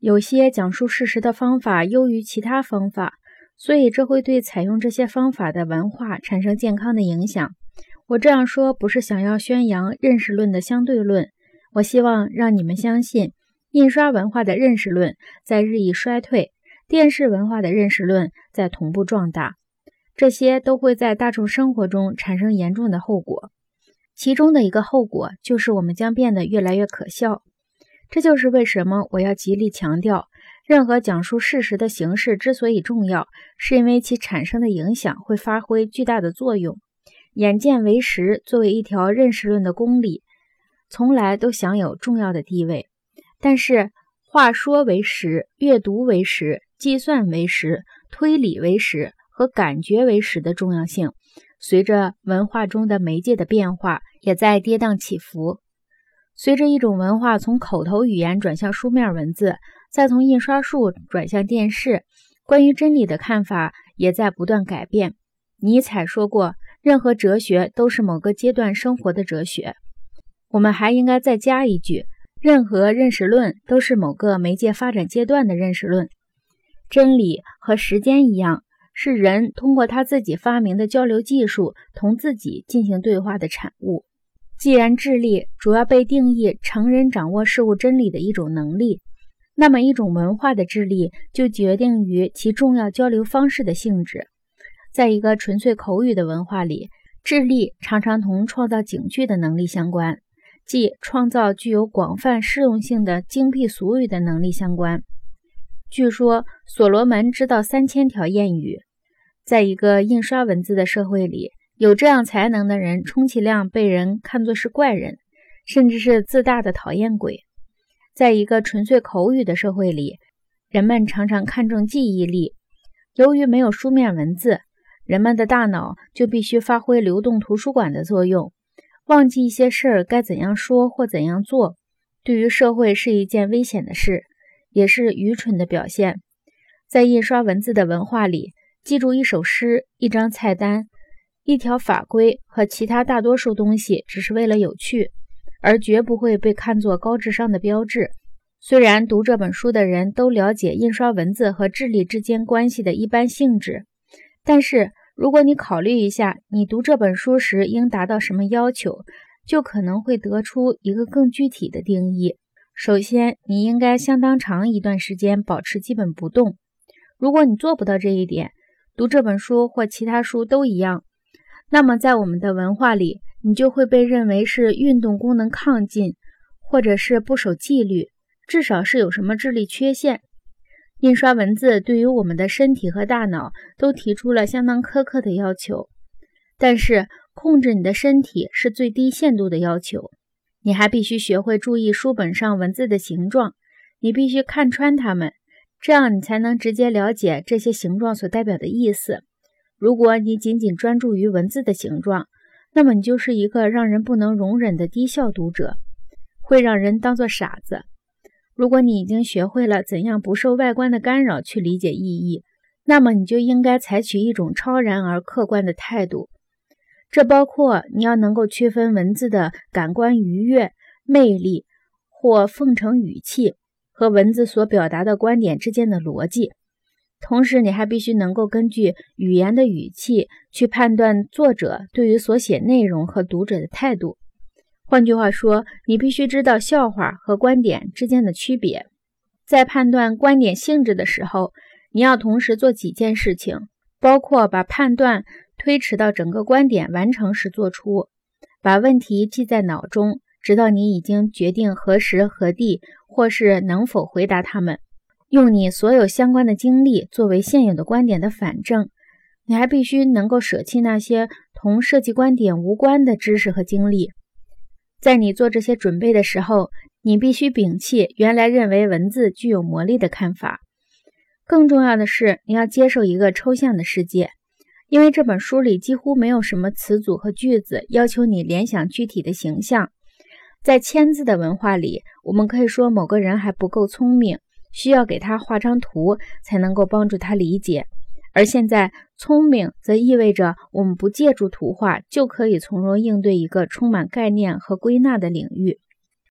有些讲述事实的方法优于其他方法，所以这会对采用这些方法的文化产生健康的影响。我这样说不是想要宣扬认识论的相对论，我希望让你们相信，印刷文化的认识论在日益衰退，电视文化的认识论在同步壮大，这些都会在大众生活中产生严重的后果。其中的一个后果就是我们将变得越来越可笑。这就是为什么我要极力强调，任何讲述事实的形式之所以重要，是因为其产生的影响会发挥巨大的作用。眼见为实作为一条认识论的公理，从来都享有重要的地位。但是，话说为实、阅读为实、计算为实、推理为实和感觉为实的重要性，随着文化中的媒介的变化，也在跌宕起伏。随着一种文化从口头语言转向书面文字，再从印刷术转向电视，关于真理的看法也在不断改变。尼采说过。任何哲学都是某个阶段生活的哲学。我们还应该再加一句：任何认识论都是某个媒介发展阶段的认识论。真理和时间一样，是人通过他自己发明的交流技术同自己进行对话的产物。既然智力主要被定义成人掌握事物真理的一种能力，那么一种文化的智力就决定于其重要交流方式的性质。在一个纯粹口语的文化里，智力常常同创造警句的能力相关，即创造具有广泛适用性的精辟俗语的能力相关。据说所罗门知道三千条谚语。在一个印刷文字的社会里，有这样才能的人，充其量被人看作是怪人，甚至是自大的讨厌鬼。在一个纯粹口语的社会里，人们常常看重记忆力，由于没有书面文字。人们的大脑就必须发挥流动图书馆的作用，忘记一些事儿该怎样说或怎样做，对于社会是一件危险的事，也是愚蠢的表现。在印刷文字的文化里，记住一首诗、一张菜单、一条法规和其他大多数东西，只是为了有趣，而绝不会被看作高智商的标志。虽然读这本书的人都了解印刷文字和智力之间关系的一般性质，但是。如果你考虑一下，你读这本书时应达到什么要求，就可能会得出一个更具体的定义。首先，你应该相当长一段时间保持基本不动。如果你做不到这一点，读这本书或其他书都一样，那么在我们的文化里，你就会被认为是运动功能亢进，或者是不守纪律，至少是有什么智力缺陷。印刷文字对于我们的身体和大脑都提出了相当苛刻的要求，但是控制你的身体是最低限度的要求。你还必须学会注意书本上文字的形状，你必须看穿它们，这样你才能直接了解这些形状所代表的意思。如果你仅仅专注于文字的形状，那么你就是一个让人不能容忍的低效读者，会让人当作傻子。如果你已经学会了怎样不受外观的干扰去理解意义，那么你就应该采取一种超然而客观的态度。这包括你要能够区分文字的感官愉悦、魅力或奉承语气和文字所表达的观点之间的逻辑。同时，你还必须能够根据语言的语气去判断作者对于所写内容和读者的态度。换句话说，你必须知道笑话和观点之间的区别。在判断观点性质的时候，你要同时做几件事情，包括把判断推迟到整个观点完成时做出，把问题记在脑中，直到你已经决定何时何地或是能否回答他们，用你所有相关的经历作为现有的观点的反证。你还必须能够舍弃那些同设计观点无关的知识和经历。在你做这些准备的时候，你必须摒弃原来认为文字具有魔力的看法。更重要的是，你要接受一个抽象的世界，因为这本书里几乎没有什么词组和句子要求你联想具体的形象。在签字的文化里，我们可以说某个人还不够聪明，需要给他画张图才能够帮助他理解。而现在，聪明则意味着我们不借助图画就可以从容应对一个充满概念和归纳的领域。